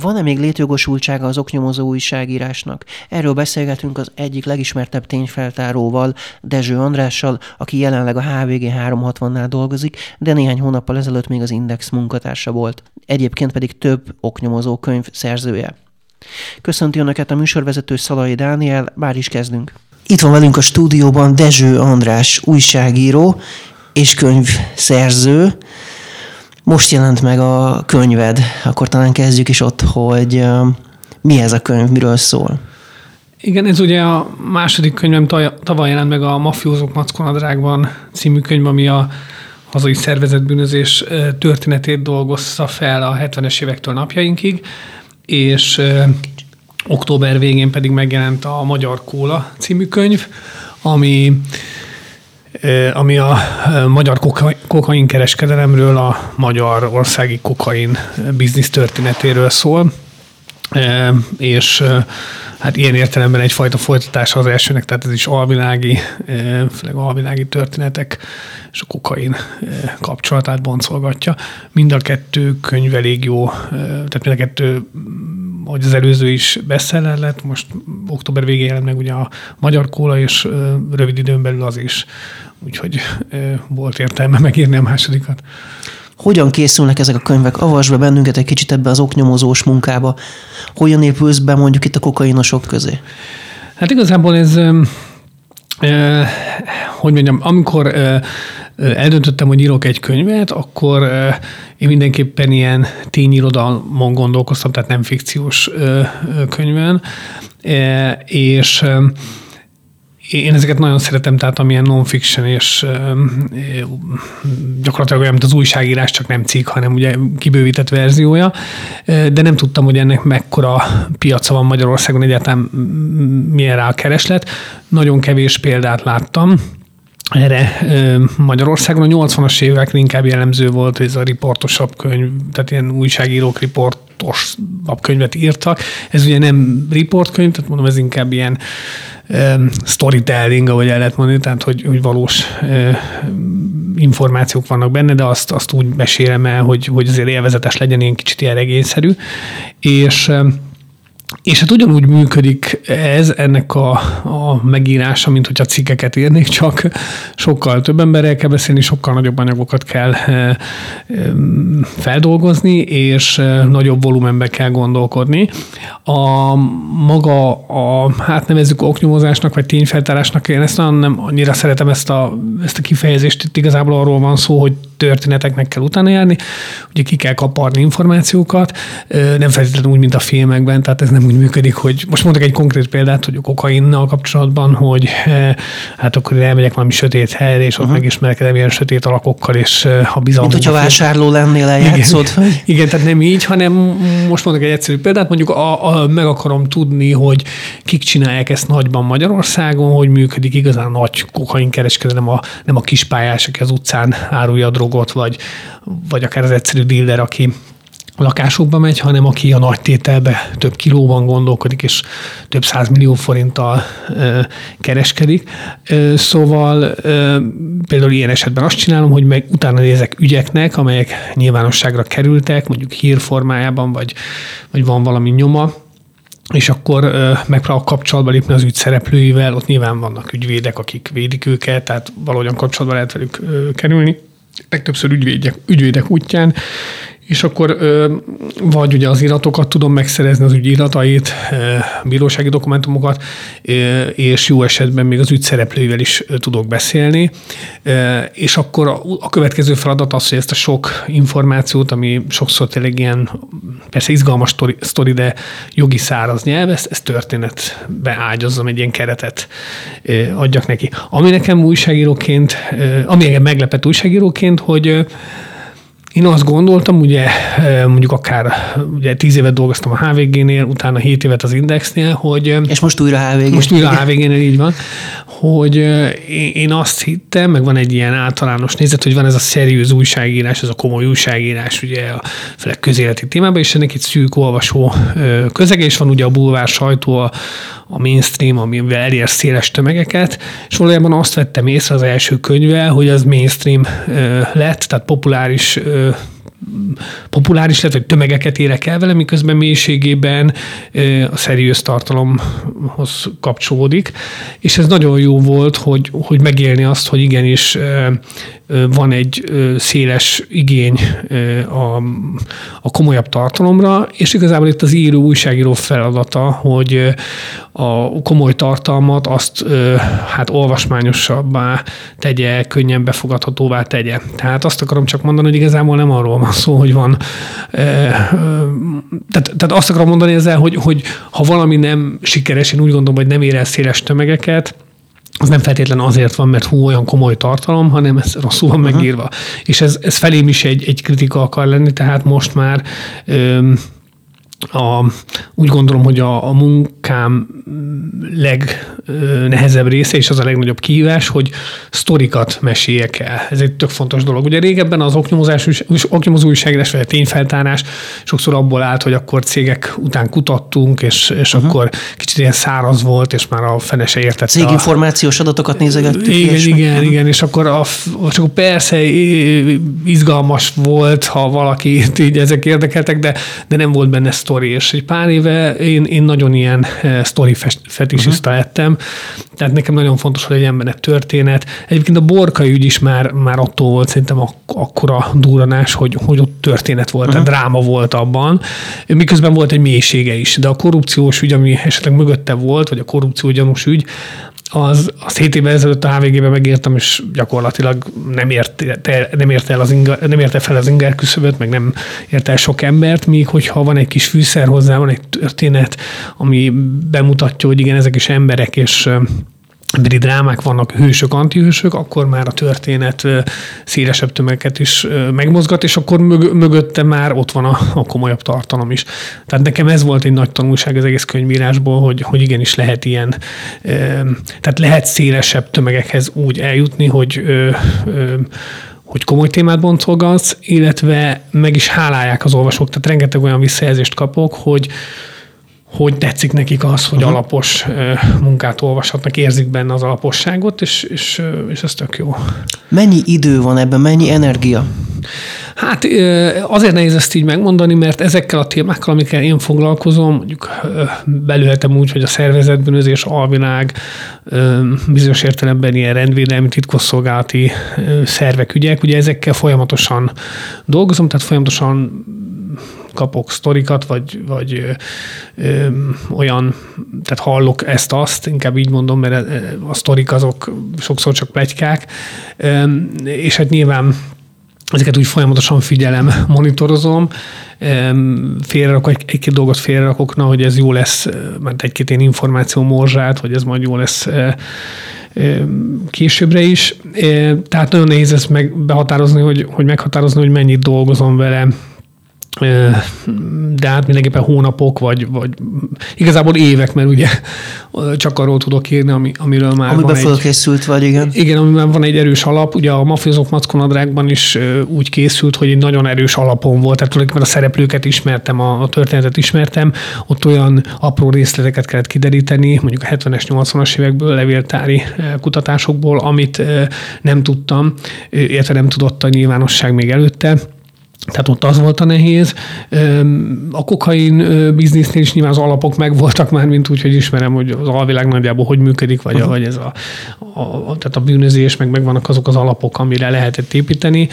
Van-e még létjogosultsága az oknyomozó újságírásnak? Erről beszélgetünk az egyik legismertebb tényfeltáróval, Dezső Andrással, aki jelenleg a HVG 360-nál dolgozik, de néhány hónappal ezelőtt még az Index munkatársa volt. Egyébként pedig több oknyomozó könyv szerzője. Köszönti Önöket a műsorvezető Szalai Dániel, bár is kezdünk. Itt van velünk a stúdióban Dezső András újságíró és könyvszerző. Most jelent meg a könyved, akkor talán kezdjük is ott, hogy mi ez a könyv, miről szól. Igen, ez ugye a második könyvem tavaly jelent meg a Mafiózók Mackonadrágban című könyv, ami a hazai szervezetbűnözés történetét dolgozza fel a 70-es évektől napjainkig, és október végén pedig megjelent a Magyar Kóla című könyv, ami ami a magyar kokain kereskedelemről, a magyar országi kokain biznisz történetéről szól, és hát ilyen értelemben egyfajta folytatása az elsőnek, tehát ez is alvilági, főleg alvilági történetek és a kokain kapcsolatát boncolgatja. Mind a kettő könyv elég jó, tehát mind a kettő hogy az előző is bestseller lett, most október végén jelent meg ugye a Magyar Kóla, és rövid időn belül az is. Úgyhogy volt értelme megírni a másodikat. Hogyan készülnek ezek a könyvek? Avasd be bennünket egy kicsit ebbe az oknyomozós munkába. Hogyan épülsz be mondjuk itt a kokainosok közé? Hát igazából ez, hogy mondjam, amikor eldöntöttem, hogy írok egy könyvet, akkor én mindenképpen ilyen tényirodalmon gondolkoztam, tehát nem fikciós könyvön, és én ezeket nagyon szeretem, tehát amilyen non-fiction és gyakorlatilag olyan, mint az újságírás, csak nem cikk, hanem ugye kibővített verziója, de nem tudtam, hogy ennek mekkora piaca van Magyarországon, egyáltalán milyen rá a kereslet. Nagyon kevés példát láttam, erre Magyarországon a 80-as évek inkább jellemző volt, ez a riportosabb könyv, tehát ilyen újságírók riportosabb könyvet írtak. Ez ugye nem riportkönyv, tehát mondom, ez inkább ilyen storytelling, ahogy el lehet mondani, tehát hogy, hogy valós információk vannak benne, de azt, azt úgy mesélem el, hogy, hogy azért élvezetes legyen, ilyen kicsit ilyen regényszerű. És és hát ugyanúgy működik ez, ennek a, a megírása, mint hogyha cikkeket írnék, csak sokkal több emberrel kell beszélni, sokkal nagyobb anyagokat kell e, feldolgozni, és e, nagyobb volumenbe kell gondolkodni. A maga, a, hát nevezzük oknyomozásnak, vagy tényfeltárásnak, én ezt nem annyira szeretem ezt a, ezt a kifejezést, itt igazából arról van szó, hogy történeteknek kell utána járni, ugye ki kell kaparni információkat, nem feltétlenül úgy, mint a filmekben, tehát ez nem úgy működik, hogy most mondok egy konkrét példát, hogy a kokainnal kapcsolatban, hogy hát akkor én elmegyek valami sötét helyre, és ott uh-huh. megismerkedem ilyen sötét alakokkal, és a bizalmat. Mint hogyha vásárló lennél, eljátszod. Igen, igen, tehát nem így, hanem most mondok egy egyszerű példát, mondjuk a, a, meg akarom tudni, hogy kik csinálják ezt nagyban Magyarországon, hogy működik igazán nagy kokainkereskedelem, a, nem a kispályás, aki az utcán árulja a drogot, vagy, vagy akár az egyszerű dealer, aki lakásokba megy, hanem aki a nagy tételbe több kilóban gondolkodik, és több százmillió forinttal ö, kereskedik. Ö, szóval ö, például ilyen esetben azt csinálom, hogy meg utána nézek ügyeknek, amelyek nyilvánosságra kerültek, mondjuk hírformájában, vagy, vagy van valami nyoma, és akkor megpróbálok kapcsolatba lépni az ügy szereplőivel, ott nyilván vannak ügyvédek, akik védik őket, tehát valahogyan kapcsolatba lehet velük kerülni, legtöbbször ügyvédek, ügyvédek útján, és akkor vagy ugye az iratokat tudom megszerezni, az ügy iratait, bírósági dokumentumokat, és jó esetben még az ügy szereplőivel is tudok beszélni, és akkor a következő feladat az, hogy ezt a sok információt, ami sokszor tényleg ilyen, persze izgalmas sztori, de jogi száraz nyelv, ezt, ezt történetbe ágyazzam, egy ilyen keretet adjak neki. Ami nekem újságíróként, ami engem meglepett újságíróként, hogy én azt gondoltam, ugye eh, mondjuk akár ugye tíz évet dolgoztam a HVG-nél, utána hét évet az Indexnél, hogy... Eh, És most újra HVG. Most újra HVG-nél így van, hogy eh, én azt hittem, meg van egy ilyen általános nézet, hogy van ez a szeriőz újságírás, ez a komoly újságírás, ugye a főleg közéleti témában, és ennek egy szűk olvasó közege, és van ugye a bulvár sajtó, a, a mainstream, amivel elér széles tömegeket, és valójában azt vettem észre az első könyvvel, hogy az mainstream lett, tehát populáris populáris lett, vagy tömegeket érek el vele, miközben mélységében a szeriős tartalomhoz kapcsolódik. És ez nagyon jó volt, hogy, hogy megélni azt, hogy igenis van egy széles igény a, a komolyabb tartalomra, és igazából itt az író, újságíró feladata, hogy a komoly tartalmat azt hát olvasmányosabbá tegye, könnyen befogadhatóvá tegye. Tehát azt akarom csak mondani, hogy igazából nem arról van szó, hogy van tehát, tehát azt akarom mondani ezzel, hogy, hogy ha valami nem sikeres, én úgy gondolom, hogy nem ér el széles tömegeket, az nem feltétlenül azért van, mert hú, olyan komoly tartalom, hanem ez rosszul van uh-huh. megírva. És ez, ez felém is egy, egy kritika akar lenni, tehát most már öm, a, úgy gondolom, hogy a, a munkám legnehezebb része, és az a legnagyobb kihívás, hogy sztorikat meséljek el. Ez egy tök fontos dolog. Ugye régebben az oknyomozás, oknyomozó újságírás, vagy a tényfeltárás sokszor abból állt, hogy akkor cégek után kutattunk, és, és uh-huh. akkor kicsit ilyen száraz volt, és már a fene se értette. Céginformációs adatokat nézegettük. Igen, és igen, meg. igen, és akkor, a, akkor persze izgalmas volt, ha valaki így ezek érdekeltek, de, de nem volt benne sztori, és egy pár éve én, én nagyon ilyen eh, sztori fetisista uh-huh. lettem, tehát nekem nagyon fontos, hogy legyen benne történet. Egyébként a borkai ügy is már, már attól volt szerintem ak- akkora duranás, hogy, hogy ott történet volt, uh-huh. dráma volt abban, miközben volt egy mélysége is, de a korrupciós ügy, ami esetleg mögötte volt, vagy a korrupció gyanús ügy, az, az 7 évvel ezelőtt a HVG-ben megértem, és gyakorlatilag nem érte, nem érte, el az inger, nem érte fel az inger küszöböt, meg nem érte el sok embert, míg hogyha van egy kis fűszer hozzá, van egy történet, ami bemutatja, hogy igen, ezek is emberek, és beli drámák vannak, hősök, antihősök, akkor már a történet szélesebb tömegeket is megmozgat, és akkor mög- mögötte már ott van a, a komolyabb tartalom is. Tehát nekem ez volt egy nagy tanulság az egész könyvírásból, hogy, hogy igenis lehet ilyen, tehát lehet szélesebb tömegekhez úgy eljutni, hogy hogy komoly témát boncolgatsz, illetve meg is hálálják az olvasók. Tehát rengeteg olyan visszajelzést kapok, hogy, hogy tetszik nekik az, hogy uh-huh. alapos munkát olvashatnak, érzik benne az alaposságot, és, és, és ez tök jó. Mennyi idő van ebben, mennyi energia? Hát azért nehéz ezt így megmondani, mert ezekkel a témákkal, amikkel én foglalkozom, mondjuk belőhetem úgy, hogy a szervezetbűnözés, alvilág, bizonyos értelemben ilyen rendvédelmi titkosszolgálati szervek ügyek, ugye ezekkel folyamatosan dolgozom, tehát folyamatosan kapok sztorikat, vagy, vagy ö, ö, olyan, tehát hallok ezt-azt, inkább így mondom, mert a sztorik azok sokszor csak plegykák, ö, és hát nyilván ezeket úgy folyamatosan figyelem, monitorozom, félrerakok, egy-két dolgot félrerakok, na, hogy ez jó lesz, mert egy-két ilyen információ morzsát, hogy ez majd jó lesz későbbre is. Tehát nagyon nehéz ezt meg behatározni, hogy, hogy meghatározni, hogy mennyit dolgozom vele, de hát mindenképpen hónapok, vagy, vagy igazából évek, mert ugye csak arról tudok írni, ami, amiről már Amiben van egy, vagy, igen. Igen, amiben van egy erős alap. Ugye a mafiózók mackonadrágban is úgy készült, hogy egy nagyon erős alapon volt, tehát tulajdonképpen a szereplőket ismertem, a, a történetet ismertem, ott olyan apró részleteket kellett kideríteni, mondjuk a 70-es, 80-as évekből levéltári kutatásokból, amit nem tudtam, illetve nem tudott a nyilvánosság még előtte tehát ott az volt a nehéz. A kokain biznisznél is nyilván az alapok megvoltak már, mint úgy, hogy ismerem, hogy az alvilág nagyjából hogy működik, vagy, uh-huh. ez a, a, tehát a bűnözés, meg megvannak azok az alapok, amire lehetett építeni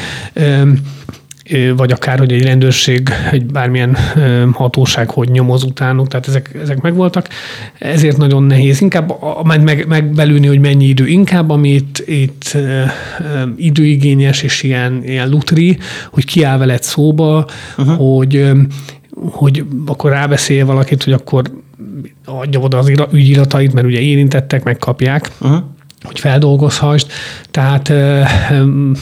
vagy akár, hogy egy rendőrség, egy bármilyen hatóság, hogy nyomoz utánuk, tehát ezek, ezek megvoltak. Ezért nagyon nehéz. Inkább meg, meg, megbelülni, hogy mennyi idő. Inkább, amit itt időigényes és ilyen, ilyen lutri, hogy kiáll veled szóba, uh-huh. hogy hogy akkor rábeszélje valakit, hogy akkor adja oda az ügyiratait, mert ugye érintettek, megkapják. Uh-huh hogy feldolgozhassd. Tehát...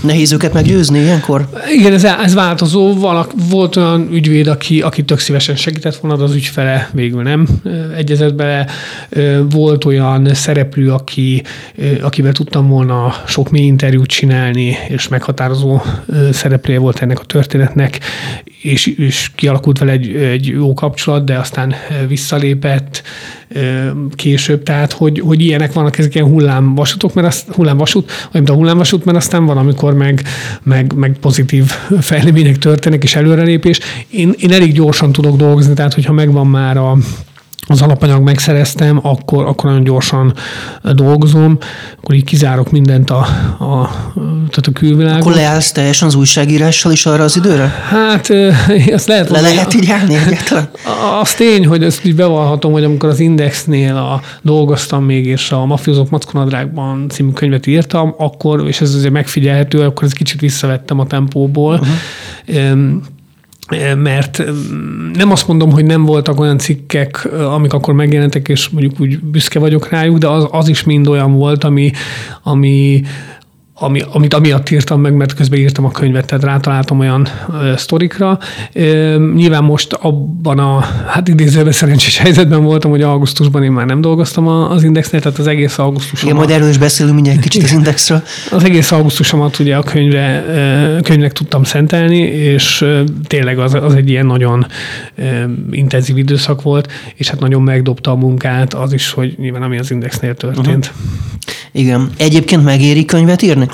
Nehéz őket meggyőzni ilyenkor? Igen, ez, ez változó. Valak, volt olyan ügyvéd, aki, aki tök szívesen segített volna, de az ügyfele végül nem egyezett bele. Volt olyan szereplő, aki, akivel tudtam volna sok mély interjút csinálni, és meghatározó szereplője volt ennek a történetnek, és, és kialakult vele egy, egy jó kapcsolat, de aztán visszalépett később, tehát hogy, hogy ilyenek vannak, ezek ilyen hullám hullámvasútok, mert azt hullámvasút, vagy mint a hullámvasút, mert aztán van, amikor meg, meg, meg pozitív fejlemények történnek és előrelépés. Én, én elég gyorsan tudok dolgozni, tehát hogyha megvan már a, az alapanyag megszereztem, akkor, akkor nagyon gyorsan dolgozom, akkor így kizárok mindent a, a, tehát a külvilágon. Akkor leállsz teljesen az újságírással is arra az időre? Hát, azt lehet... Le lehet így állni egyáltalán? Az tény, hogy ezt így bevallhatom, hogy amikor az Indexnél a, dolgoztam még, és a Mafiózók Mackonadrágban című könyvet írtam, akkor, és ez azért megfigyelhető, akkor ez kicsit visszavettem a tempóból. Uh-huh mert nem azt mondom, hogy nem voltak olyan cikkek, amik akkor megjelentek, és mondjuk úgy büszke vagyok rájuk, de az, az is mind olyan volt, ami, ami ami, amit amiatt írtam meg, mert közben írtam a könyvet, tehát rátaláltam olyan ö, sztorikra. Ö, nyilván most abban a, hát idézőben szerencsés helyzetben voltam, hogy augusztusban én már nem dolgoztam az Indexnél, tehát az egész augusztusomat... Igen, majd erről is beszélünk mindjárt kicsit az Indexről. Az egész augusztusomat ugye a könyvre, könyvnek tudtam szentelni, és tényleg az, az egy ilyen nagyon intenzív időszak volt, és hát nagyon megdobta a munkát az is, hogy nyilván ami az Indexnél történt. Uh-huh. Igen. Egyébként megéri könyvet írni?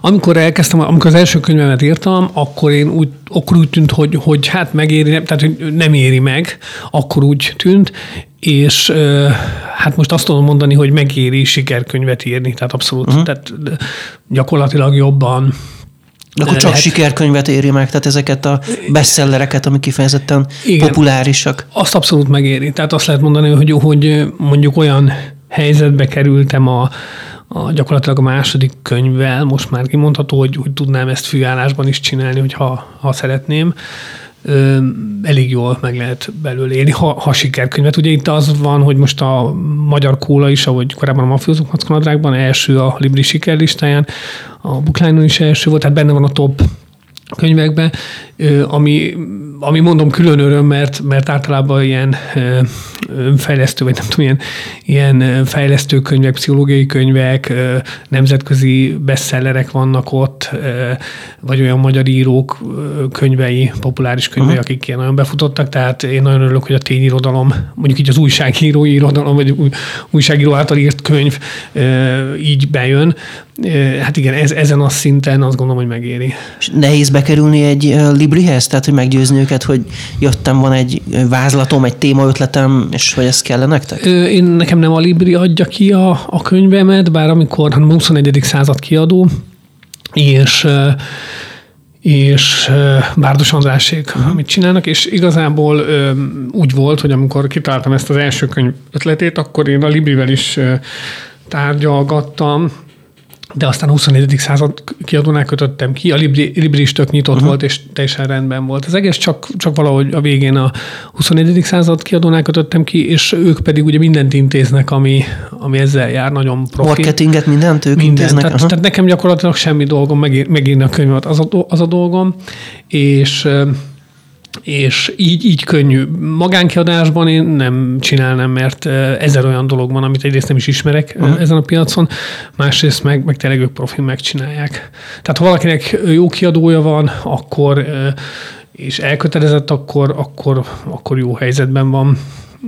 Amikor elkezdtem, amikor az első könyvemet írtam, akkor én úgy, akkor úgy tűnt, hogy, hogy hát megéri, tehát hogy nem éri meg, akkor úgy tűnt, és hát most azt tudom mondani, hogy megéri sikerkönyvet írni, tehát abszolút, uh-huh. tehát gyakorlatilag jobban de akkor csak lehet... sikerkönyvet éri meg, tehát ezeket a bestsellereket, amik kifejezetten Igen, populárisak. Azt abszolút megéri. Tehát azt lehet mondani, hogy, hogy mondjuk olyan helyzetbe kerültem a, a, gyakorlatilag a második könyvvel, most már kimondható, hogy, hogy tudnám ezt fűállásban is csinálni, hogyha ha szeretném. Ö, elég jól meg lehet belőle élni, ha, ha sikerkönyvet. Ugye itt az van, hogy most a magyar kóla is, ahogy korábban a mafiózók mackonadrágban első a Libri sikerlistáján, a Bookline-on is első volt, tehát benne van a top könyvekbe, ami, ami mondom külön öröm, mert, mert általában ilyen fejlesztő, vagy nem tudom, ilyen, ilyen fejlesztő könyvek, pszichológiai könyvek, nemzetközi bestsellerek vannak ott, vagy olyan magyar írók könyvei, populáris könyvei, uh-huh. akik ilyen nagyon befutottak, tehát én nagyon örülök, hogy a tényirodalom, mondjuk így az újságíró irodalom, vagy újságíró által írt könyv így bejön. Hát igen, ez, ezen a szinten azt gondolom, hogy megéri. És nehéz bekerülni egy Librihez? Tehát, hogy meggyőzni őket, hogy jöttem, van egy vázlatom, egy témaötletem, és hogy ez kell nektek? Én nekem nem a Libri adja ki a, a könyvemet, bár amikor hanem 21. század kiadó, és és Bárdos Andrásék, uh-huh. amit csinálnak, és igazából ö, úgy volt, hogy amikor kitaláltam ezt az első könyv ötletét, akkor én a Librivel is ö, tárgyalgattam, de aztán a 24. század kiadónál kötöttem ki, a Libri, Libri is tök nyitott uh-huh. volt, és teljesen rendben volt. Az egész csak, csak valahogy a végén a 24. század kiadónál kötöttem ki, és ők pedig ugye mindent intéznek, ami, ami ezzel jár, nagyon profi. Marketinget, mindent ők mindent, intéznek? Tehát, uh-huh. tehát nekem gyakorlatilag semmi dolgom megírni a könyvet, az a, az a dolgom, és és így, így könnyű. Magánkiadásban én nem csinálnám, mert ezer olyan dolog van, amit egyrészt nem is ismerek uh-huh. ezen a piacon, másrészt meg, meg tényleg ők profil megcsinálják. Tehát ha valakinek jó kiadója van, akkor és elkötelezett, akkor, akkor, akkor jó helyzetben van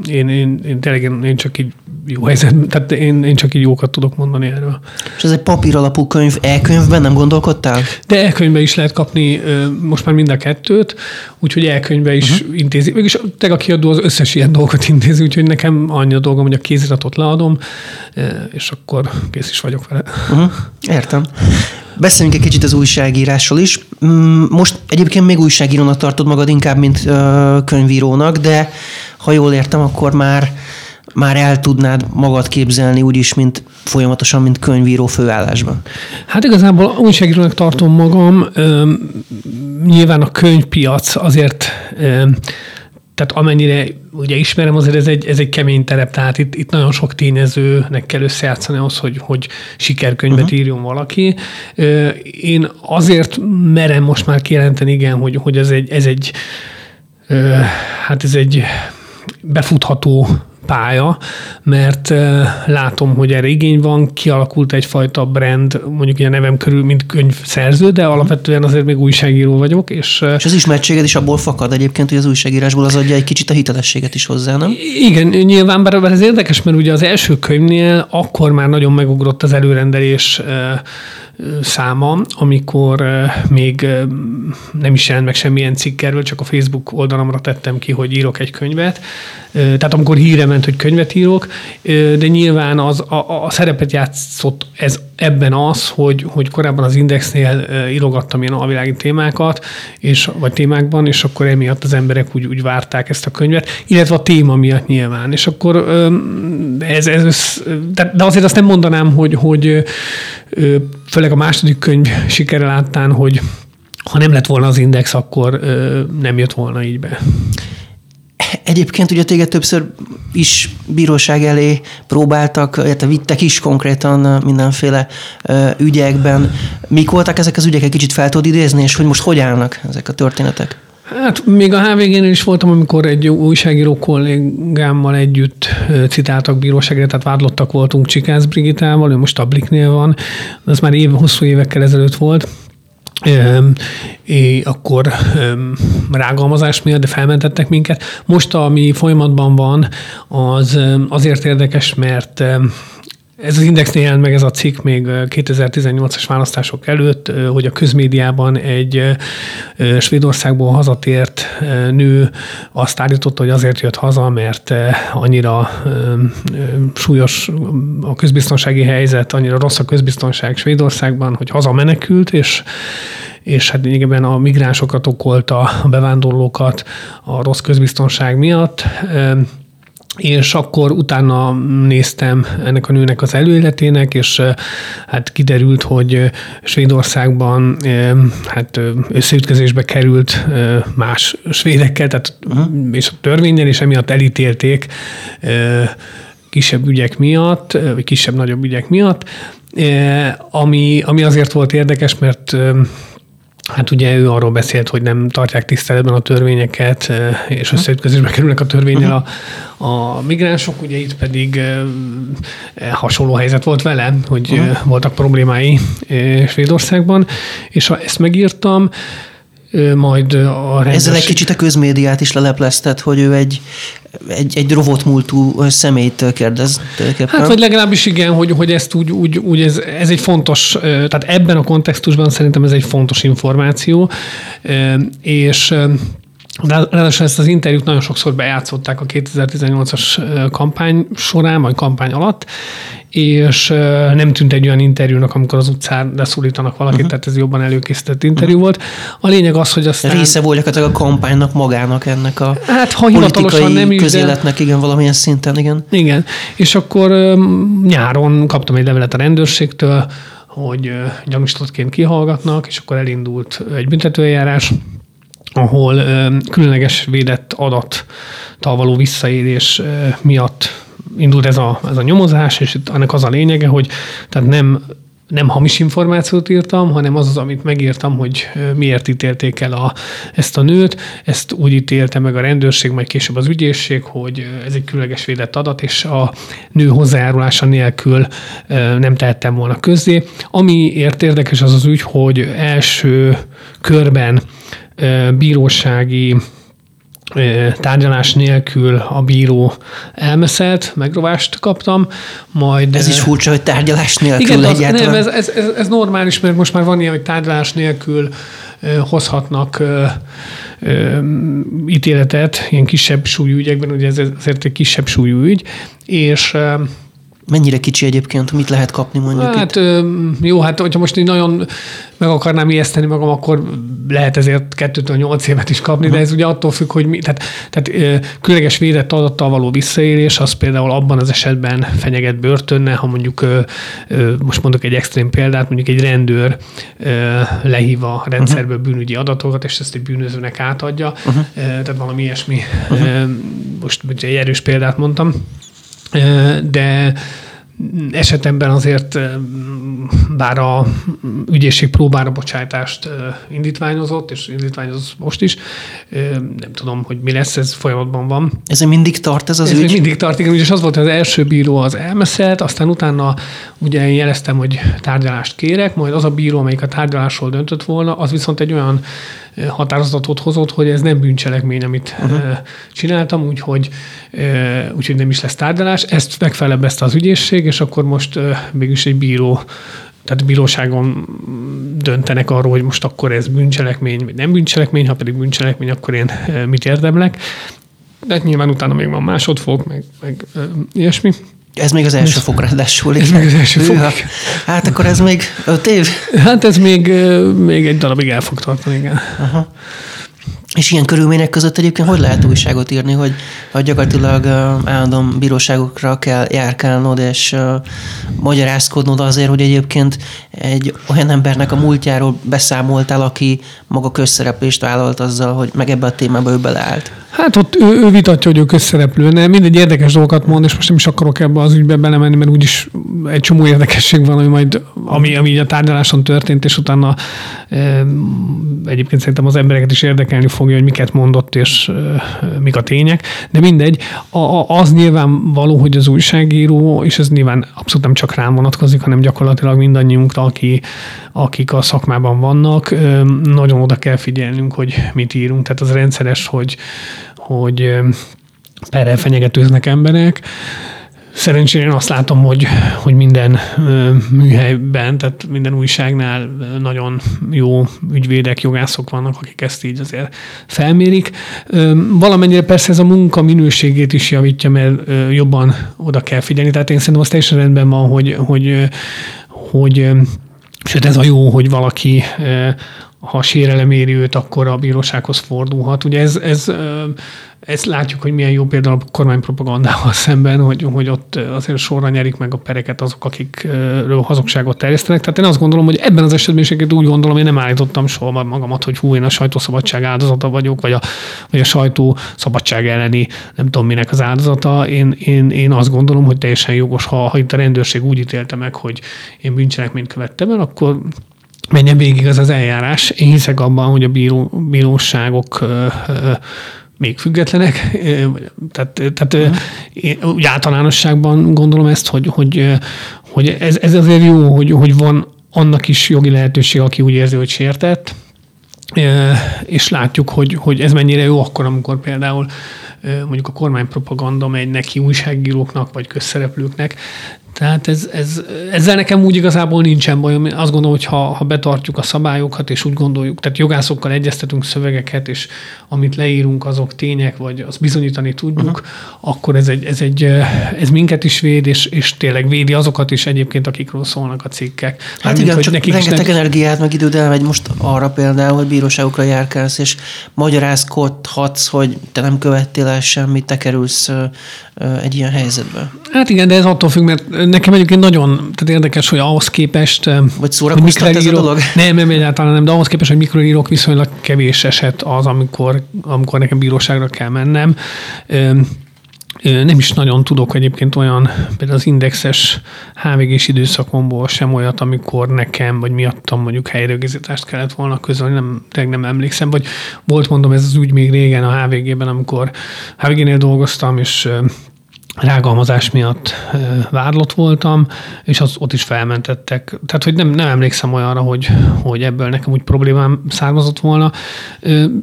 én, én, én tényleg én, én csak így jó helyzet, tehát én, én csak így jókat tudok mondani erről. És ez egy papír alapú könyv, e-könyvben nem gondolkodtál? De e-könyvben is lehet kapni most már mind a kettőt, úgyhogy e-könyvben is uh-huh. intézi. Mégis teg a kiadó az összes ilyen dolgot intézi, úgyhogy nekem annyi a dolgom, hogy a kéziratot leadom, és akkor kész is vagyok vele. Uh-huh. Értem. Beszéljünk egy kicsit az újságírásról is. Mm, most egyébként még újságírónak tartod magad inkább, mint könyvírónak, de ha jól értem, akkor már, már el tudnád magad képzelni úgyis, mint folyamatosan, mint könyvíró főállásban. Hát igazából újságírónak tartom magam. Nyilván a könyvpiac azért tehát amennyire ugye ismerem, azért ez egy, ez egy kemény terep, tehát itt, itt nagyon sok tényezőnek kell összejátszani ahhoz, hogy, hogy sikerkönyvet uh-huh. írjon valaki. Én azért merem most már kijelenteni, igen, hogy, hogy ez egy, ez egy hát ez egy befutható pálya, mert látom, hogy erre igény van, kialakult egyfajta brand, mondjuk ilyen nevem körül, mint könyvszerző, de alapvetően azért még újságíró vagyok. És, és az ismertséged is abból fakad egyébként, hogy az újságírásból az adja egy kicsit a hitelességet is hozzá, nem? Igen, nyilván, bár ez érdekes, mert ugye az első könyvnél akkor már nagyon megugrott az előrendelés száma, amikor még nem is jelent meg semmilyen cikk erről, csak a Facebook oldalamra tettem ki, hogy írok egy könyvet. Tehát amikor híre ment, hogy könyvet írok, de nyilván az, a, a szerepet játszott ez ebben az, hogy, hogy korábban az Indexnél írogattam ilyen alvilági témákat, és, vagy témákban, és akkor emiatt az emberek úgy, úgy várták ezt a könyvet, illetve a téma miatt nyilván. És akkor ez, ez, ez de azért azt nem mondanám, hogy, hogy főleg a második könyv sikere láttán, hogy ha nem lett volna az Index, akkor nem jött volna így be. Egyébként ugye téged többször is bíróság elé próbáltak, illetve vittek is konkrétan mindenféle ügyekben. Mik voltak ezek az ügyek? Egy kicsit fel tudod idézni, és hogy most hogy állnak ezek a történetek? Hát még a HVG-nél is voltam, amikor egy újságíró kollégámmal együtt citáltak bíróságra, tehát vádlottak voltunk Csikász Brigitával, ő most a Bliknél van, az már év, hosszú évekkel ezelőtt volt, É, akkor rágalmazás miatt, de felmentettek minket. Most, ami folyamatban van, az azért érdekes, mert ez az Indexnél jelent meg ez a cikk még 2018-as választások előtt, hogy a közmédiában egy Svédországból hazatért nő azt állította, hogy azért jött haza, mert annyira súlyos a közbiztonsági helyzet, annyira rossz a közbiztonság Svédországban, hogy haza menekült, és és hát lényegében a migránsokat okolta, a bevándorlókat a rossz közbiztonság miatt és akkor utána néztem ennek a nőnek az előéletének, és hát kiderült, hogy Svédországban hát összeütközésbe került más svédekkel, tehát uh-huh. és a törvényen, és emiatt elítélték kisebb ügyek miatt, vagy kisebb-nagyobb ügyek miatt, ami, ami azért volt érdekes, mert Hát ugye ő arról beszélt, hogy nem tartják tiszteletben a törvényeket, és mhm. összeütközésbe kerülnek a törvényel a, a migránsok, ugye itt pedig eh, hasonló helyzet volt vele, hogy uh-huh. voltak problémái Svédországban, és ha ezt megírtam, majd a rendőrség... Ezzel egy kicsit a közmédiát is lelepleztet, hogy ő egy, egy, egy rovotmúltú személyt kérdez. Hát, vagy legalábbis igen, hogy, hogy ezt úgy, úgy, úgy ez, ez egy fontos, tehát ebben a kontextusban szerintem ez egy fontos információ, és Ráadásul ezt az interjút nagyon sokszor bejátszották a 2018-as kampány során, vagy kampány alatt, és nem tűnt egy olyan interjúnak, amikor az utcán leszólítanak valakit, uh-huh. tehát ez jobban előkészített interjú uh-huh. volt. A lényeg az, hogy aztán... Része volt a kampánynak magának ennek a hát, ha hivatalosan nem közéletnek, de... igen, valamilyen szinten, igen. Igen, és akkor nyáron kaptam egy levelet a rendőrségtől, hogy gyanúsítottként kihallgatnak, és akkor elindult egy büntetőeljárás, ahol különleges védett adattal való visszaélés miatt indult ez a, ez a nyomozás, és itt ennek az a lényege, hogy tehát nem nem hamis információt írtam, hanem az az, amit megírtam, hogy miért ítélték el a, ezt a nőt. Ezt úgy ítélte meg a rendőrség, majd később az ügyészség, hogy ez egy különleges védett adat, és a nő hozzájárulása nélkül nem tehettem volna közzé. Amiért érdekes az az ügy, hogy első körben bírósági tárgyalás nélkül a bíró elmeszelt, megrovást kaptam, majd... Ez is furcsa, hogy tárgyalás nélkül igen, az, Nem, ez, ez, ez, ez normális, mert most már van ilyen, hogy tárgyalás nélkül hozhatnak ítéletet ilyen kisebb súlyú ügyekben, ugye ez azért egy kisebb súlyú ügy, és Mennyire kicsi egyébként, mit lehet kapni mondjuk Hát itt? jó, hát hogyha most így nagyon meg akarnám ijeszteni magam, akkor lehet ezért kettőtől nyolc évet is kapni, uh-huh. de ez ugye attól függ, hogy mi, tehát, tehát különleges védett adattal való visszaélés, az például abban az esetben fenyeget börtönnel, ha mondjuk most mondok egy extrém példát, mondjuk egy rendőr lehív a rendszerből bűnügyi adatokat, és ezt egy bűnözőnek átadja, uh-huh. tehát valami ilyesmi, uh-huh. most egy erős példát mondtam, de esetemben azért bár a ügyészség próbára bocsájtást indítványozott, és indítványoz most is, nem tudom, hogy mi lesz, ez folyamatban van. Ez mindig tart ez az ez ügy? mindig tart, igen, és az volt, hogy az első bíró az elmeszelt, aztán utána ugye én jeleztem, hogy tárgyalást kérek, majd az a bíró, amelyik a tárgyalásról döntött volna, az viszont egy olyan határozatot hozott, hogy ez nem bűncselekmény, amit uh-huh. csináltam, úgyhogy, úgyhogy nem is lesz tárgyalás. Ezt megfelebezte az ügyészség, és akkor most mégis egy bíró tehát bíróságon döntenek arról, hogy most akkor ez bűncselekmény, vagy nem bűncselekmény, ha pedig bűncselekmény, akkor én mit érdemlek. De hát nyilván utána még van másodfok, meg, meg ilyesmi. Ez még az első ez, fok ráadásul. Ez még az első fok. Hát akkor ez még öt év? Hát ez még, még egy darabig el fog tartani, igen. Aha. És ilyen körülmények között egyébként hogy lehet újságot írni, hogy, hogy gyakorlatilag állandóan bíróságokra kell járkálnod, és uh, magyarázkodnod azért, hogy egyébként egy olyan embernek a múltjáról beszámoltál, aki maga közszereplést vállalt azzal, hogy meg ebbe a témába ő beleállt. Hát ott ő, ő vitatja, hogy ő közszereplő, nem? Mindegy érdekes dolgokat mond, és most nem is akarok ebbe az ügybe belemenni, mert úgyis egy csomó érdekesség van, ami majd, ami, ami a tárgyaláson történt, és utána e, egyébként szerintem az embereket is érdekelni fogja, hogy miket mondott, és e, mik a tények. De mindegy, a, a, az nyilván való, hogy az újságíró, és ez nyilván abszolút nem csak rám vonatkozik, hanem gyakorlatilag mindannyiunkra, aki, akik a szakmában vannak, e, nagyon oda kell figyelnünk, hogy mit írunk. Tehát az rendszeres, hogy hogy perrel fenyegetőznek emberek. Szerencsére én azt látom, hogy, hogy minden műhelyben, tehát minden újságnál nagyon jó ügyvédek, jogászok vannak, akik ezt így azért felmérik. Valamennyire persze ez a munka minőségét is javítja, mert jobban oda kell figyelni. Tehát én szerintem az teljesen rendben van, hogy, hogy, hogy Sőt, ez a jó, hogy valaki ha sérelem éri őt, akkor a bírósághoz fordulhat. Ugye ez, ez, ezt látjuk, hogy milyen jó például a kormánypropagandával szemben, hogy, hogy ott azért sorra nyerik meg a pereket azok, akikről hazugságot terjesztenek. Tehát én azt gondolom, hogy ebben az esetben is úgy gondolom, én nem állítottam soha magamat, hogy hú, én a sajtószabadság áldozata vagyok, vagy a, vagy a sajtó szabadság elleni nem tudom minek az áldozata. Én, én, én azt gondolom, hogy teljesen jogos, ha, ha itt a rendőrség úgy ítélte meg, hogy én bűncselekményt követtem el, akkor menjen végig az az eljárás. Én hiszek abban, hogy a bíró, bíróságok még függetlenek, tehát, tehát uh-huh. úgy általánosságban gondolom ezt, hogy, hogy, hogy ez, ez azért jó, hogy, hogy van annak is jogi lehetőség, aki úgy érzi, hogy sértett, és látjuk, hogy, hogy ez mennyire jó akkor, amikor például mondjuk a kormánypropaganda megy neki újságíróknak vagy közszereplőknek, tehát ez, ez, ezzel nekem úgy igazából nincsen bajom. Azt gondolom, hogy ha, ha betartjuk a szabályokat, és úgy gondoljuk, tehát jogászokkal egyeztetünk szövegeket, és amit leírunk, azok tények, vagy azt bizonyítani tudjuk, uh-huh. akkor ez, egy, ez, egy, ez minket is véd, és, és tényleg védi azokat is egyébként, akikről szólnak a cikkek. Hát Mármint, igen, csak nekik rengeteg nek... energiát, meg időt elmegy most arra például, hogy bíróságokra járkálsz, és magyarázkodhatsz, hogy te nem követtél el semmit, te kerülsz egy ilyen helyzetbe. Hát igen, de ez attól függ, mert nekem egyébként nagyon tehát érdekes, hogy ahhoz képest... Vagy szórakoztat ez a dolog? Nem, nem, egyáltalán nem, de ahhoz képest, hogy mikor írok, viszonylag kevés eset az, amikor, amikor nekem bíróságra kell mennem. Nem is nagyon tudok egyébként olyan, például az indexes HVG-s időszakomból sem olyat, amikor nekem, vagy miattam mondjuk helyrögzítást kellett volna közölni, nem, nem emlékszem, vagy volt mondom ez az ügy még régen a HVG-ben, amikor HVG-nél dolgoztam, és rágalmazás miatt vádlott voltam, és az, ott is felmentettek. Tehát, hogy nem, nem emlékszem olyanra, hogy, hogy ebből nekem úgy problémám származott volna.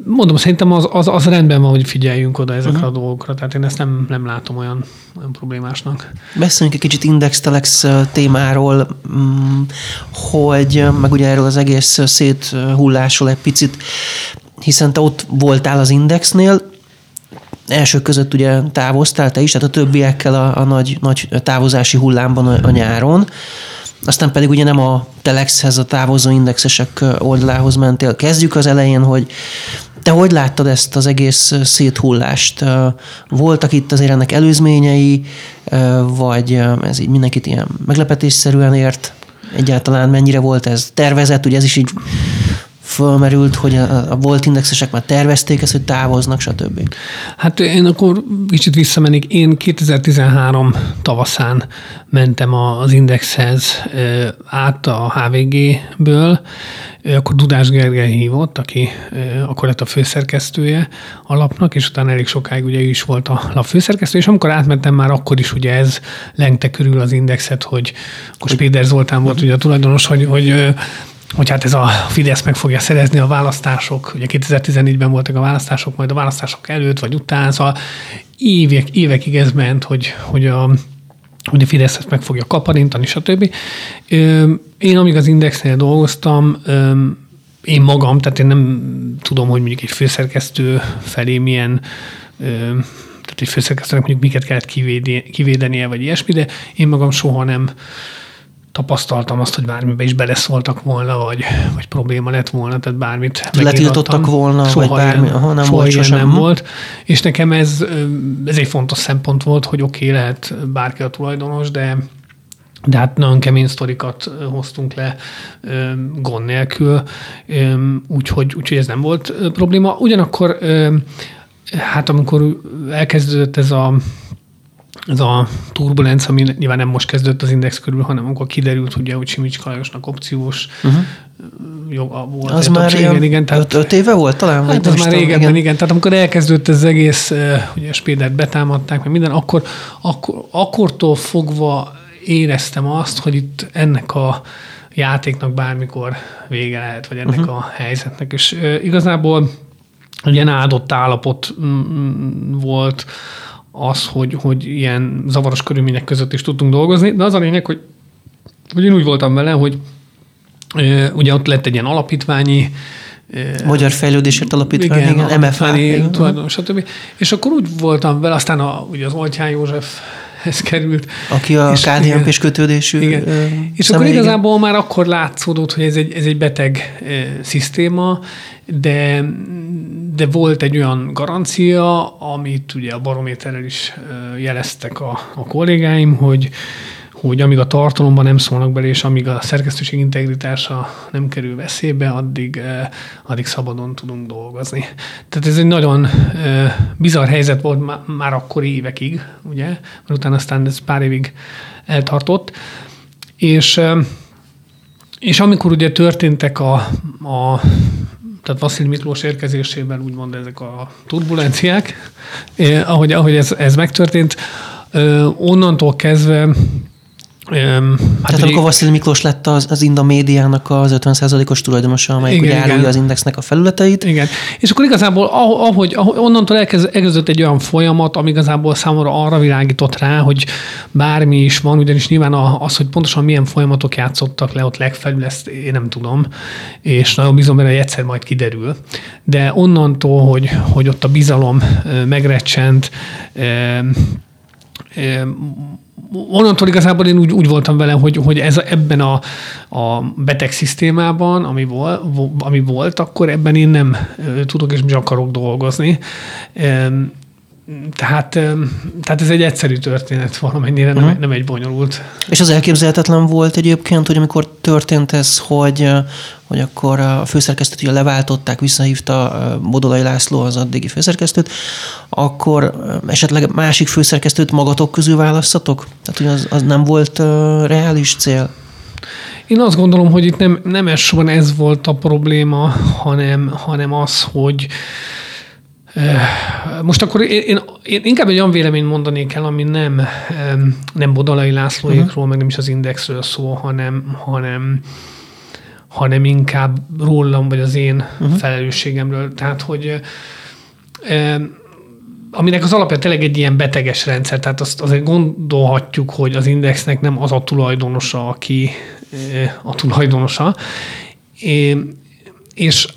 Mondom, szerintem az, az, az rendben van, hogy figyeljünk oda ezekre uh-huh. a dolgokra, tehát én ezt nem, nem látom olyan, olyan problémásnak. Beszéljünk egy kicsit Index-Telex témáról, mm, hogy meg ugye erről az egész széthullásról egy picit, hiszen te ott voltál az Indexnél, elsők között ugye távoztál te is, tehát a többiekkel a, a nagy, nagy távozási hullámban a, a nyáron, aztán pedig ugye nem a Telexhez, a távozó indexesek oldalához mentél. Kezdjük az elején, hogy te hogy láttad ezt az egész széthullást? Voltak itt azért ennek előzményei, vagy ez így mindenkit ilyen meglepetésszerűen ért? Egyáltalán mennyire volt ez tervezett? Ugye ez is így fölmerült, hogy a, a volt indexesek már tervezték ezt, hogy távoznak, stb. Hát én akkor kicsit visszamennék. Én 2013 tavaszán mentem az Indexhez át a HVG-ből, akkor Dudás Gergely hívott, aki akkor lett a főszerkesztője a lapnak, és utána elég sokáig ugye ő is volt a lap főszerkesztő, és amikor átmentem már akkor is ugye ez lengte körül az indexet, hogy akkor Spéder Zoltán volt ugye a tulajdonos, hogy, hogy hogy hát ez a Fidesz meg fogja szerezni a választások, ugye 2014-ben voltak a választások, majd a választások előtt vagy után, szóval évek, évekig ez ment, hogy, hogy a hogy a Fidesz ezt meg fogja kaparintani, stb. Én amíg az Indexnél dolgoztam, én magam, tehát én nem tudom, hogy mondjuk egy főszerkesztő felé milyen tehát egy főszerkesztőnek mondjuk miket kellett kivédenie, vagy ilyesmi, de én magam soha nem tapasztaltam azt, hogy bármibe is beleszóltak volna, vagy, vagy probléma lett volna, tehát bármit Letiltottak volna, soha vagy bármi, aha, nem soha volt sosem. nem volt. És nekem ez, ez egy fontos szempont volt, hogy oké, okay, lehet bárki a tulajdonos, de de hát nagyon kemény sztorikat hoztunk le gond nélkül, úgyhogy, úgyhogy ez nem volt probléma. Ugyanakkor hát amikor elkezdődött ez a ez a turbulenc, ami nyilván nem most kezdődött az index körül, hanem amikor kiderült, ugye, hogy Simics Kalajosnak opciós uh-huh. joga volt. Az már igen, igen, igen, tehát, öt, öt éve volt talán? Hát az már régebben, igen. igen. Tehát amikor elkezdődött ez az egész, ugye Spédert betámadták, meg minden, akkor, akkor, akkortól fogva éreztem azt, hogy itt ennek a játéknak bármikor vége lehet, vagy ennek uh-huh. a helyzetnek. És uh, igazából ilyen áldott állapot volt az, hogy, hogy ilyen zavaros körülmények között is tudtunk dolgozni, de az a lényeg, hogy, hogy én úgy voltam vele, hogy ugye ott lett egy ilyen alapítványi Magyar Fejlődésért Alapítvány, igen, igen MFA. Tulajdonos, stb. És akkor úgy voltam vele, aztán a, ugye az Oltyán József ez került. Aki a kdnp és kötődésű. Igen. Ö, és akkor igazából már akkor látszódott, hogy ez egy, ez egy beteg e, szisztéma, de, de volt egy olyan garancia, amit ugye a barométerrel is jeleztek a, a kollégáim, hogy, hogy amíg a tartalomban nem szólnak bele, és amíg a szerkesztőség integritása nem kerül veszélybe, addig, addig szabadon tudunk dolgozni. Tehát ez egy nagyon bizarr helyzet volt már akkor évekig, ugye, mert utána aztán ez pár évig eltartott, és, és amikor ugye történtek a, a tehát Vasszil Miklós érkezésével úgymond ezek a turbulenciák, eh, ahogy, ahogy ez, ez megtörtént, eh, onnantól kezdve Hát Tehát amikor Vasszil Miklós lett az, az Inda médiának az 50%-os tulajdonosa, amelyik igen, ugye árulja az indexnek a felületeit. Igen. És akkor igazából ahogy, ahogy onnantól elkezdődött egy olyan folyamat, ami igazából számomra arra világított rá, hogy bármi is van, ugyanis nyilván az, hogy pontosan milyen folyamatok játszottak le ott legfelül, ezt én nem tudom, és nagyon bízom benne, hogy egyszer majd kiderül. De onnantól, hogy, hogy ott a bizalom megrecsent, onnantól igazából én úgy, úgy voltam vele, hogy, hogy ez ebben a, a beteg szisztémában, ami, vol, ami volt, akkor ebben én nem tudok és akarok dolgozni. Tehát, tehát ez egy egyszerű történet valamennyire, uh-huh. nem, mhm. nem egy bonyolult. És az elképzelhetetlen volt egyébként, hogy amikor történt ez, hogy, hogy akkor a főszerkesztőt ugye leváltották, visszahívta Bodolai László az addigi főszerkesztőt, akkor esetleg másik főszerkesztőt magatok közül választatok? Tehát, hogy az, az nem volt reális cél? Én azt gondolom, hogy itt nem, nem elsősorban ez volt a probléma, hanem, hanem az, hogy most akkor én, én, én inkább egy olyan véleményt mondanék el, ami nem, nem Bodalai Lászlóékról, uh-huh. meg nem is az Indexről szól, hanem, hanem, hanem inkább rólam, vagy az én uh-huh. felelősségemről. Tehát, hogy aminek az alapja tényleg egy ilyen beteges rendszer, tehát azt azért gondolhatjuk, hogy az indexnek nem az a tulajdonosa, aki a tulajdonosa, és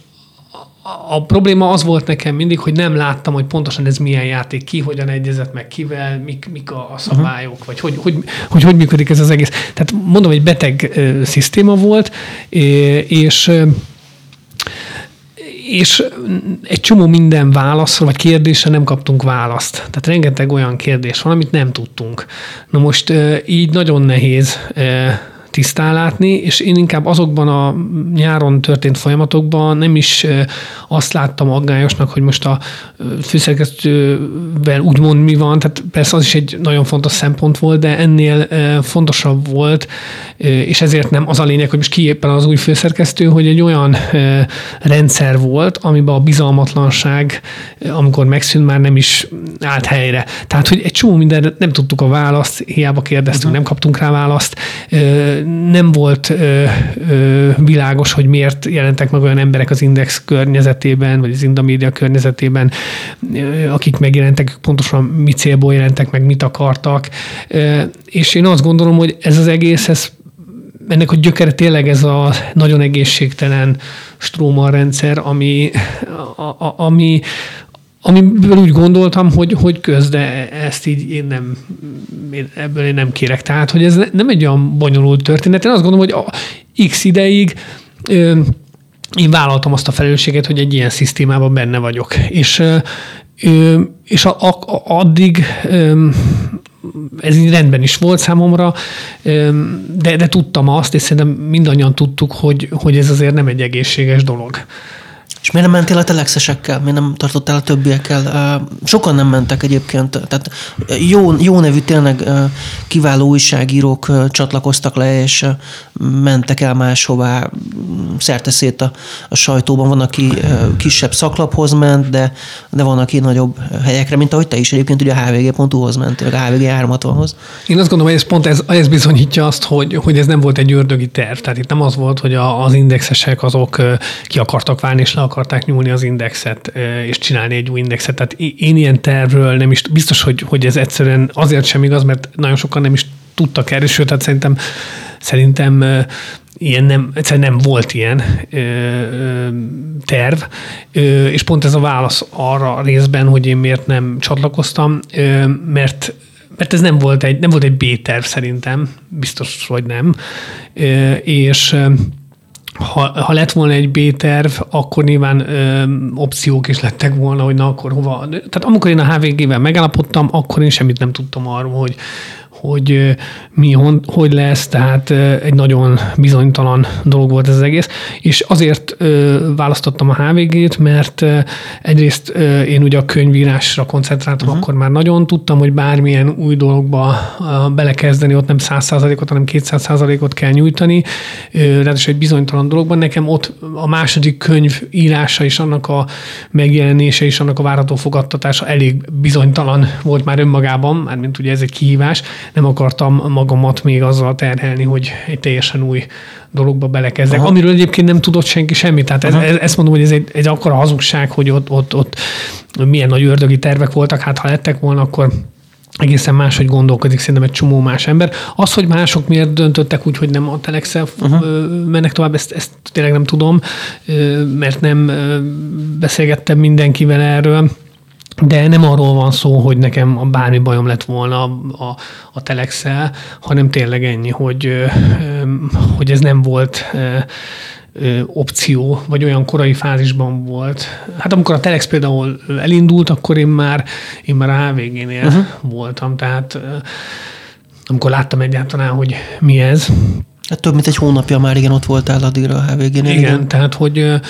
a probléma az volt nekem mindig, hogy nem láttam, hogy pontosan ez milyen játék, ki hogyan egyezett meg kivel, mik, mik a szabályok, uh-huh. vagy hogy, hogy, hogy hogy működik ez az egész. Tehát mondom, egy beteg uh, szisztéma volt, és és egy csomó minden válaszra, vagy kérdésre nem kaptunk választ. Tehát rengeteg olyan kérdés van, amit nem tudtunk. Na most így nagyon nehéz tisztán látni, és én inkább azokban a nyáron történt folyamatokban nem is azt láttam aggályosnak, hogy most a főszerkesztővel úgymond mi van, tehát persze az is egy nagyon fontos szempont volt, de ennél fontosabb volt, és ezért nem az a lényeg, hogy most ki éppen az új főszerkesztő, hogy egy olyan rendszer volt, amiben a bizalmatlanság, amikor megszűnt, már nem is állt helyre. Tehát, hogy egy csomó minden nem tudtuk a választ, hiába kérdeztünk, uh-huh. nem kaptunk rá választ, nem volt világos, hogy miért jelentek meg olyan emberek az Index környezetében, vagy az Indamédia környezetében, akik megjelentek, pontosan mi célból jelentek meg, mit akartak. És én azt gondolom, hogy ez az egész, ez ennek a gyökere tényleg ez a nagyon egészségtelen stróma rendszer, ami, a, a, ami, amiből úgy gondoltam, hogy, hogy közde ezt így én nem, én ebből én nem kérek. Tehát, hogy ez nem egy olyan bonyolult történet. Én azt gondolom, hogy a x ideig ö, én vállaltam azt a felelősséget, hogy egy ilyen szisztémában benne vagyok. És, ö, és a, a, addig ö, ez így rendben is volt számomra, de, de tudtam azt, és szerintem mindannyian tudtuk, hogy, hogy ez azért nem egy egészséges dolog. És miért nem mentél a telexesekkel? Miért nem tartottál a többiekkel? Sokan nem mentek egyébként. Tehát jó, jó nevű, tényleg kiváló újságírók csatlakoztak le, és mentek el máshová, szerte szét a, a sajtóban. Van, aki kisebb szaklaphoz ment, de, de van, aki nagyobb helyekre, mint ahogy te is egyébként ugye a hvg.hu-hoz ment, vagy a hvg 360-hoz. Én azt gondolom, hogy ez pont ez, ez bizonyítja azt, hogy, hogy ez nem volt egy ördögi terv. Tehát itt nem az volt, hogy az indexesek azok ki akartak válni, és le akarták nyúlni az indexet, és csinálni egy új indexet. Tehát én ilyen tervről nem is, biztos, hogy, hogy ez egyszerűen azért sem igaz, mert nagyon sokan nem is tudtak erről, sőt, tehát szerintem, szerintem ilyen nem, egyszerűen nem volt ilyen ö, ö, terv, ö, és pont ez a válasz arra a részben, hogy én miért nem csatlakoztam, ö, mert mert ez nem volt egy, nem volt egy B-terv szerintem, biztos, hogy nem, ö, és ha, ha lett volna egy B-terv, akkor nyilván ö, opciók is lettek volna, hogy na akkor hova. Tehát amikor én a HVG-vel megállapodtam, akkor én semmit nem tudtam arról, hogy, hogy mi, hogy lesz, tehát egy nagyon bizonytalan dolog volt ez az egész, és azért választottam a HVG-t, mert egyrészt én ugye a könyvírásra koncentráltam, uh-huh. akkor már nagyon tudtam, hogy bármilyen új dologba belekezdeni, ott nem 100%-ot, hanem 200%-ot kell nyújtani, ráadásul egy bizonytalan dologban. Nekem ott a második könyv írása és annak a megjelenése és annak a várható fogadtatása elég bizonytalan volt már önmagában, mármint ugye ez egy kihívás, nem akartam magamat még azzal terhelni, hogy egy teljesen új dologba belekezdek, Aha. amiről egyébként nem tudott senki semmit. Tehát ez, ez, ezt mondom, hogy ez egy, egy akkora hazugság, hogy ott, ott, ott milyen nagy ördögi tervek voltak, hát ha lettek volna, akkor egészen máshogy gondolkodik szerintem egy csomó más ember. Az, hogy mások miért döntöttek úgy, hogy nem a telex uh-huh. mennek tovább, ezt, ezt tényleg nem tudom, mert nem beszélgettem mindenkivel erről de nem arról van szó, hogy nekem bármi bajom lett volna a, a, a telex hanem tényleg ennyi, hogy, hogy ez nem volt opció, vagy olyan korai fázisban volt. Hát amikor a Telex például elindult, akkor én már, én már a HVG-nél uh-huh. voltam, tehát amikor láttam egyáltalán, hogy mi ez. Hát több mint egy hónapja már igen ott voltál addigra a HVG-nél. Igen, igen, tehát hogy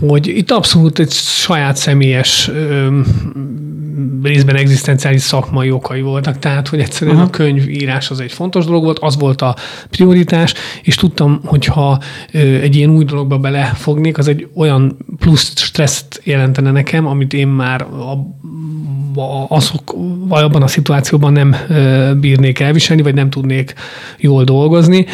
hogy itt abszolút egy saját személyes ö, részben egzisztenciális szakmai okai voltak, tehát hogy egyszerűen uh-huh. a könyvírás az egy fontos dolog volt, az volt a prioritás, és tudtam, hogyha ö, egy ilyen új dologba belefognék, az egy olyan plusz stresszt jelentene nekem, amit én már a, a, azok, vagy abban a szituációban nem ö, bírnék elviselni, vagy nem tudnék jól dolgozni.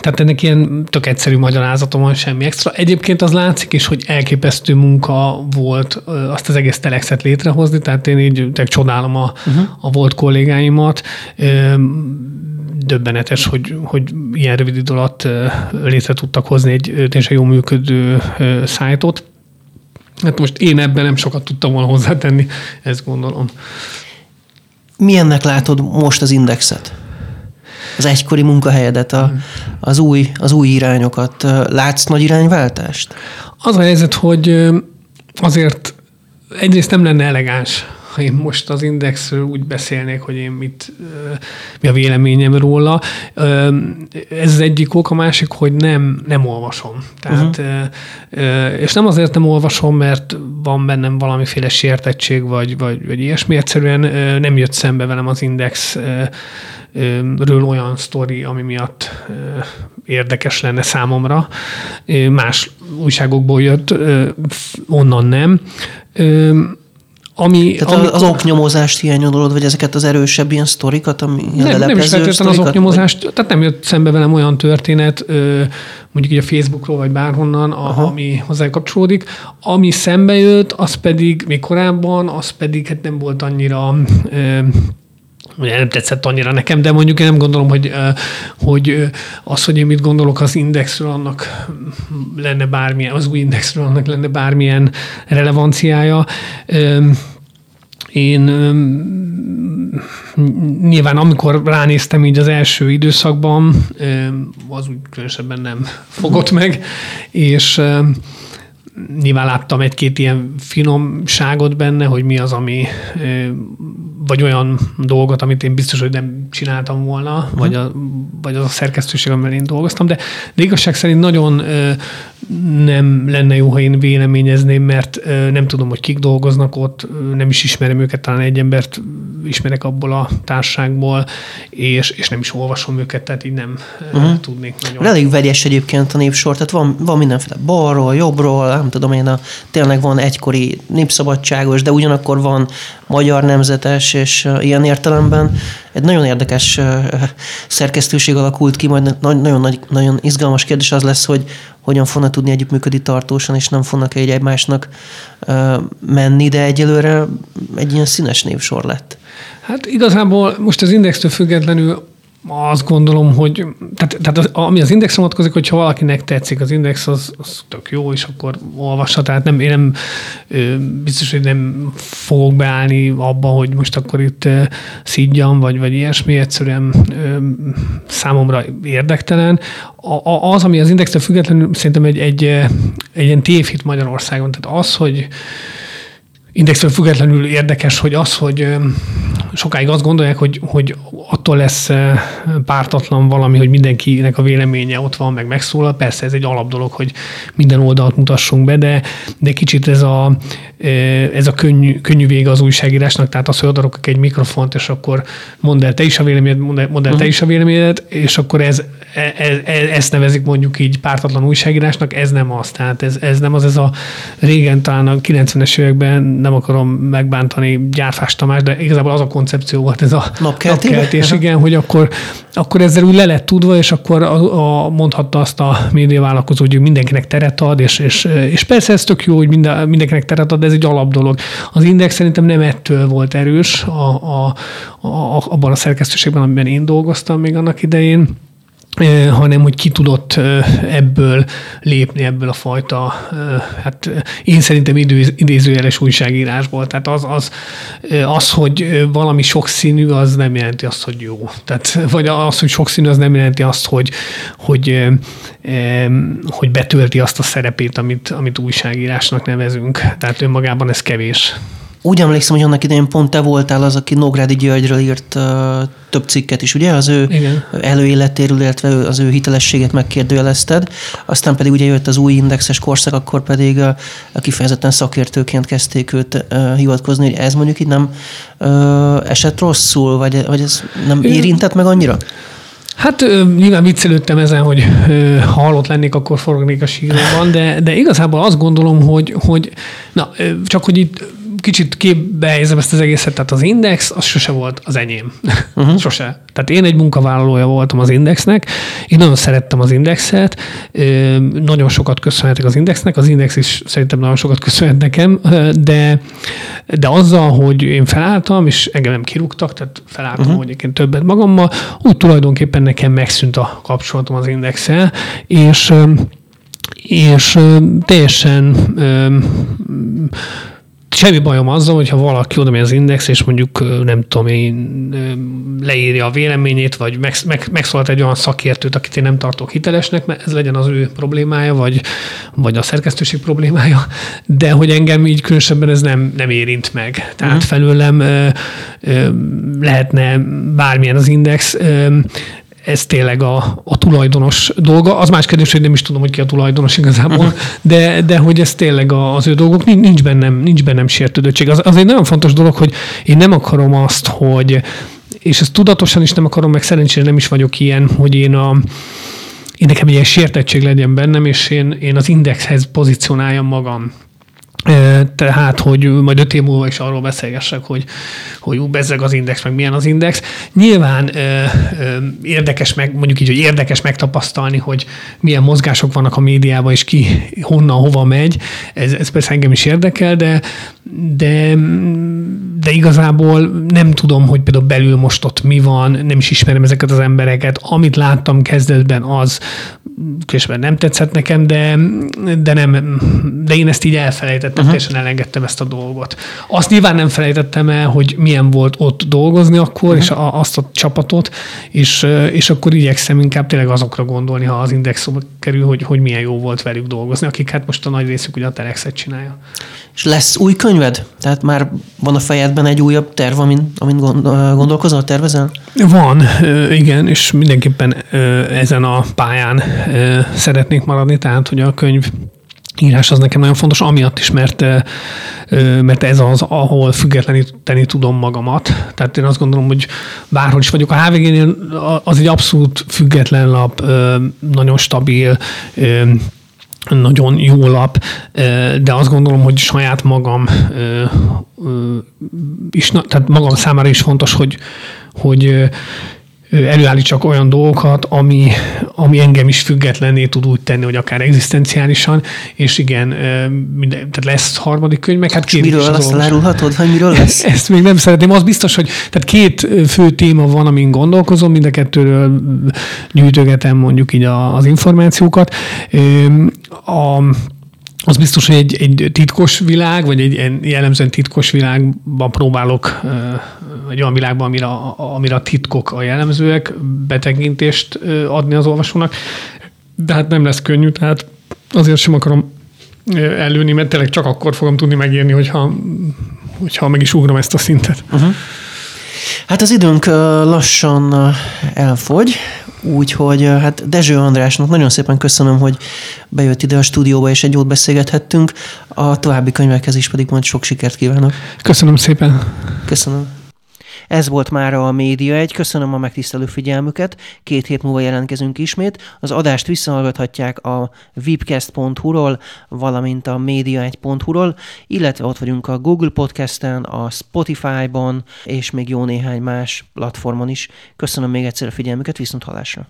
Tehát ennek ilyen tök egyszerű magyarázatom van, semmi extra. Egyébként az látszik is, hogy elképesztő munka volt azt az egész telexet létrehozni, tehát én így tényleg csodálom a, uh-huh. a volt kollégáimat. Döbbenetes, hogy, hogy ilyen rövid idő alatt létre tudtak hozni egy teljesen jó működő szájtot. Hát most én ebben nem sokat tudtam volna hozzátenni, ezt gondolom. Milyennek látod most az indexet? Az egykori munkahelyedet, a, az, új, az új irányokat. Látsz nagy irányváltást? Az a helyzet, hogy azért egyrészt nem lenne elegáns, ha én most az indexről úgy beszélnék, hogy én mit, mi a véleményem róla. Ez az egyik ok, a másik, hogy nem, nem olvasom. Tehát, uh-huh. És nem azért nem olvasom, mert van bennem valamiféle sértettség, vagy, vagy, vagy ilyesmi. Egyszerűen nem jött szembe velem az index ről olyan sztori, ami miatt érdekes lenne számomra. Más újságokból jött, onnan nem. Ami, Tehát ami, az oknyomozást hiányolod, vagy ezeket az erősebb ilyen sztorikat, ami nem, nem is feltétlenül az oknyomozást, vagy? tehát nem jött szembe velem olyan történet, mondjuk így a Facebookról, vagy bárhonnan, Aha. ami hozzá kapcsolódik. Ami szembe jött, az pedig még korábban, az pedig hát nem volt annyira nem tetszett annyira nekem, de mondjuk én nem gondolom, hogy, hogy az, hogy én mit gondolok az indexről, annak lenne bármilyen, az új indexről annak lenne bármilyen relevanciája. Én nyilván amikor ránéztem így az első időszakban, az úgy különösebben nem fogott meg, és nyilván láttam egy-két ilyen finomságot benne, hogy mi az, ami, vagy olyan dolgot, amit én biztos, hogy nem csináltam volna, uh-huh. vagy, a, vagy az a szerkesztőség, amivel én dolgoztam, de, de igazság szerint nagyon nem lenne jó, ha én véleményezném, mert nem tudom, hogy kik dolgoznak ott, nem is ismerem őket, talán egy embert ismerek abból a társágból, és, és nem is olvasom őket, tehát így nem uh-huh. tudnék nagyon. Elég vegyes egyébként a népsor, tehát van, van mindenféle balról, jobbról, nem tudom én, a, tényleg van egykori népszabadságos, de ugyanakkor van magyar nemzetes, és ilyen értelemben egy nagyon érdekes szerkesztőség alakult ki, majd nagyon, nagy, nagyon izgalmas kérdés az lesz, hogy hogyan fognak tudni együttműködni tartósan, és nem fognak egy egymásnak menni, de egyelőre egy ilyen színes névsor lett. Hát igazából most az indextől függetlenül azt gondolom, hogy tehát, tehát az, ami az indexre vonatkozik, hogyha valakinek tetszik az index, az, az tök jó, és akkor olvassa. Tehát nem, én nem biztos, hogy nem fogok beállni abba, hogy most akkor itt szídjam, vagy, vagy ilyesmi, egyszerűen számomra érdektelen. A, az, ami az indextől függetlenül szerintem egy, egy, egy ilyen tévhit Magyarországon. Tehát az, hogy indexről függetlenül érdekes, hogy az, hogy sokáig azt gondolják, hogy, hogy attól lesz pártatlan valami, hogy mindenkinek a véleménye ott van, meg megszólal. Persze ez egy alap dolog, hogy minden oldalt mutassunk be, de, de kicsit ez a, ez a könnyű, könnyű vége az újságírásnak, tehát az, hogy odarok egy mikrofont, és akkor mondd el te is a véleményed, mondd el, mondd el te mhm. is a véleményed, és akkor ez, ez, ez, ezt nevezik mondjuk így pártatlan újságírásnak, ez nem az. Tehát ez, ez nem az, ez a régen talán a 90-es években nem akarom megbántani Gyárfás Tamás, de igazából az a koncepció volt ez a napkeltés, napkeltés igen, hogy akkor, akkor ezzel úgy le lett tudva, és akkor a, a, mondhatta azt a médiavállalkozó, hogy mindenkinek teret ad, és, és, és persze ez tök jó, hogy minden, mindenkinek teret ad, de ez egy alap dolog. Az Index szerintem nem ettől volt erős a, a, a, abban a szerkesztőségben, amiben én dolgoztam még annak idején hanem hogy ki tudott ebből lépni, ebből a fajta, hát én szerintem idő, idézőjeles újságírásból. Tehát az, az, az, hogy valami sokszínű, az nem jelenti azt, hogy jó. Tehát, vagy az, hogy sokszínű, az nem jelenti azt, hogy, hogy, hogy betölti azt a szerepét, amit, amit újságírásnak nevezünk. Tehát önmagában ez kevés. Úgy emlékszem, hogy annak idején pont te voltál az, aki Nógrádi Györgyről írt uh, több cikket is, ugye? Az ő Igen. előéletéről, illetve az ő hitelességet megkérdőjelezted. Aztán pedig ugye jött az új indexes korszak, akkor pedig uh, kifejezetten szakértőként kezdték őt uh, hivatkozni, hogy ez mondjuk itt nem uh, esett rosszul, vagy, vagy ez nem érintett meg annyira? Hát nyilván viccelődtem ezen, hogy ha halott lennék, akkor forognék a síróban, de, de igazából azt gondolom, hogy, hogy na, csak hogy itt kicsit képbe helyezem ezt az egészet, tehát az Index az sose volt az enyém. Uh-huh. sose. Tehát én egy munkavállalója voltam az Indexnek, én nagyon szerettem az Indexet, nagyon sokat köszönhetek az Indexnek, az Index is szerintem nagyon sokat köszönhet nekem, de, de azzal, hogy én felálltam, és engem nem kirúgtak, tehát felálltam, uh-huh. hogy én többet magammal, úgy tulajdonképpen nekem megszűnt a kapcsolatom az index és és teljesen semmi bajom azzal, hogyha valaki oda megy az index, és mondjuk nem tudom én leírja a véleményét, vagy meg, meg, megszólalt egy olyan szakértőt, akit én nem tartok hitelesnek, mert ez legyen az ő problémája, vagy, vagy a szerkesztőség problémája, de hogy engem így különösebben ez nem, nem érint meg. Tehát uh-huh. felőlem ö, ö, lehetne bármilyen az index, ö, ez tényleg a, a tulajdonos dolga. Az más kérdés, hogy nem is tudom, hogy ki a tulajdonos igazából, de, de hogy ez tényleg az ő dolgok, nincs bennem, nincs bennem sértődöttség. Az, az egy nagyon fontos dolog, hogy én nem akarom azt, hogy, és ezt tudatosan is nem akarom, meg szerencsére nem is vagyok ilyen, hogy én a, én nekem egy ilyen sértettség legyen bennem, és én, én az indexhez pozícionáljam magam. Tehát, hogy majd öt év múlva is arról beszélgessek, hogy, hogy ú, bezzeg az index, meg milyen az index. Nyilván ö, ö, érdekes meg, mondjuk így, hogy érdekes megtapasztalni, hogy milyen mozgások vannak a médiában, és ki honnan, hova megy. Ez, ez persze engem is érdekel, de, de, de igazából nem tudom, hogy például belül most ott mi van, nem is ismerem ezeket az embereket. Amit láttam kezdetben, az később nem tetszett nekem, de, de, nem, de én ezt így elfelejtettem, uh-huh. teljesen elengedtem ezt a dolgot. Azt nyilván nem felejtettem el, hogy milyen volt ott dolgozni akkor, uh-huh. és a, azt a csapatot, és, és akkor igyekszem inkább tényleg azokra gondolni, ha az index kerül, hogy, hogy milyen jó volt velük dolgozni, akik hát most a nagy részük ugye a Telexet csinálja. És lesz új könyved? Tehát már van a fejedben egy újabb terv, amin, amin gondolkozol, tervezel? Van, igen, és mindenképpen ezen a pályán szeretnék maradni, tehát hogy a könyv írás az nekem nagyon fontos, amiatt is, mert, mert ez az, ahol függetleníteni tudom magamat. Tehát én azt gondolom, hogy bárhol is vagyok. A HVG-nél az egy abszolút független lap, nagyon stabil, nagyon jó lap, de azt gondolom, hogy saját magam is, tehát magam számára is fontos, hogy, hogy előállítsak olyan dolgokat, ami, ami engem is függetlenné tud úgy tenni, hogy akár egzisztenciálisan, és igen, minden, tehát lesz harmadik könyv, meg hát két miről azt elárulhatod, hogy miről lesz? Ezt még nem szeretném. Az biztos, hogy tehát két fő téma van, amin gondolkozom, mind a kettőről gyűjtögetem mondjuk így az információkat. A, az biztos, hogy egy, egy titkos világ, vagy egy jellemzően titkos világban próbálok, egy olyan világban, amire, amire a titkok a jellemzőek, betekintést adni az olvasónak. De hát nem lesz könnyű, tehát azért sem akarom előni, mert tényleg csak akkor fogom tudni megírni, hogyha, hogyha meg is ugrom ezt a szintet. Uh-huh. Hát az időnk lassan elfogy, úgyhogy hát Dezső Andrásnak nagyon szépen köszönöm, hogy bejött ide a stúdióba, és egy jót beszélgethettünk. A további könyvekhez is pedig majd sok sikert kívánok. Köszönöm szépen. Köszönöm. Ez volt már a Média egy. Köszönöm a megtisztelő figyelmüket. Két hét múlva jelentkezünk ismét. Az adást visszahallgathatják a vipcast.hu-ról, valamint a média1.hu-ról, illetve ott vagyunk a Google Podcast-en, a Spotify-ban, és még jó néhány más platformon is. Köszönöm még egyszer a figyelmüket, viszont hallásra.